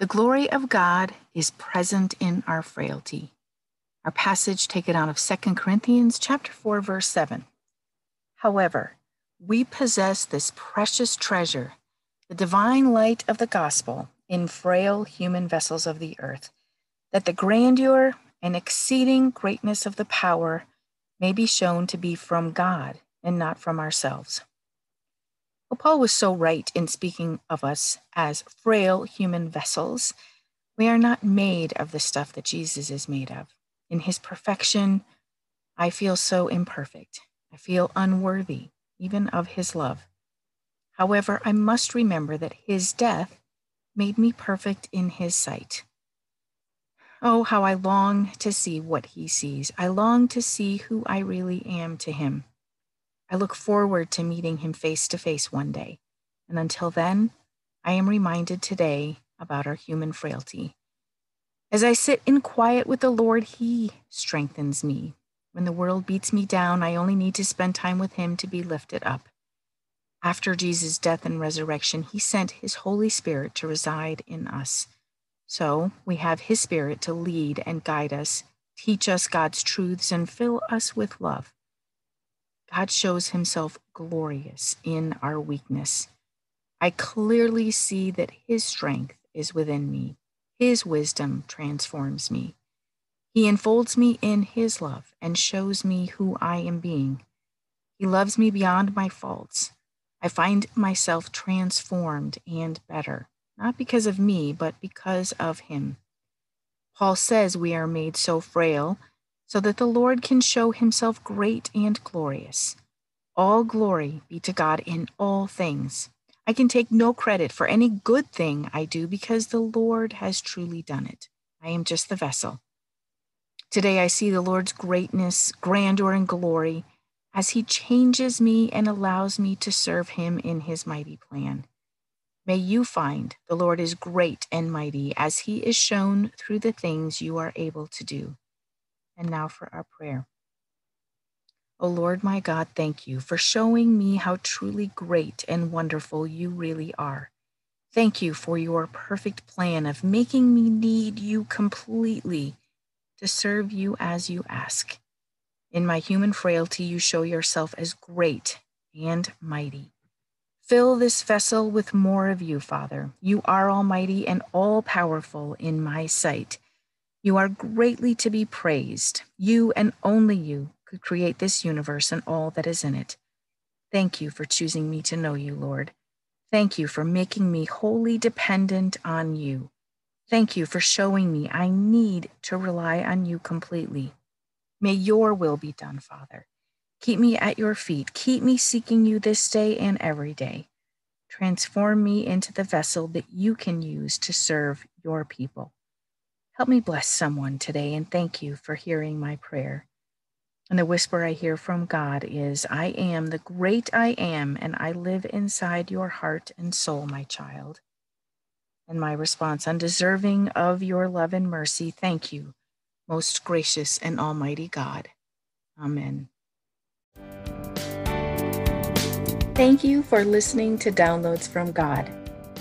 the glory of God is present in our frailty. Our passage taken out of 2 Corinthians chapter 4 verse 7. However, we possess this precious treasure, the divine light of the gospel in frail human vessels of the earth, that the grandeur and exceeding greatness of the power may be shown to be from God and not from ourselves. Well, Paul was so right in speaking of us as frail human vessels. We are not made of the stuff that Jesus is made of. In his perfection, I feel so imperfect. I feel unworthy, even of his love. However, I must remember that his death made me perfect in his sight. Oh, how I long to see what he sees. I long to see who I really am to him. I look forward to meeting him face to face one day. And until then, I am reminded today about our human frailty. As I sit in quiet with the Lord, He strengthens me. When the world beats me down, I only need to spend time with Him to be lifted up. After Jesus' death and resurrection, He sent His Holy Spirit to reside in us. So we have His Spirit to lead and guide us, teach us God's truths, and fill us with love. God shows himself glorious in our weakness. I clearly see that his strength is within me. His wisdom transforms me. He enfolds me in his love and shows me who I am being. He loves me beyond my faults. I find myself transformed and better, not because of me, but because of him. Paul says we are made so frail so that the Lord can show himself great and glorious. All glory be to God in all things. I can take no credit for any good thing I do because the Lord has truly done it. I am just the vessel. Today I see the Lord's greatness, grandeur, and glory as he changes me and allows me to serve him in his mighty plan. May you find the Lord is great and mighty as he is shown through the things you are able to do. And now for our prayer. O oh Lord my God, thank you for showing me how truly great and wonderful you really are. Thank you for your perfect plan of making me need you completely to serve you as you ask. In my human frailty, you show yourself as great and mighty. Fill this vessel with more of you, Father. You are almighty and all powerful in my sight. You are greatly to be praised. You and only you could create this universe and all that is in it. Thank you for choosing me to know you, Lord. Thank you for making me wholly dependent on you. Thank you for showing me I need to rely on you completely. May your will be done, Father. Keep me at your feet. Keep me seeking you this day and every day. Transform me into the vessel that you can use to serve your people. Help me bless someone today and thank you for hearing my prayer. And the whisper I hear from God is I am the great I am, and I live inside your heart and soul, my child. And my response, undeserving of your love and mercy, thank you, most gracious and almighty God. Amen. Thank you for listening to Downloads from God.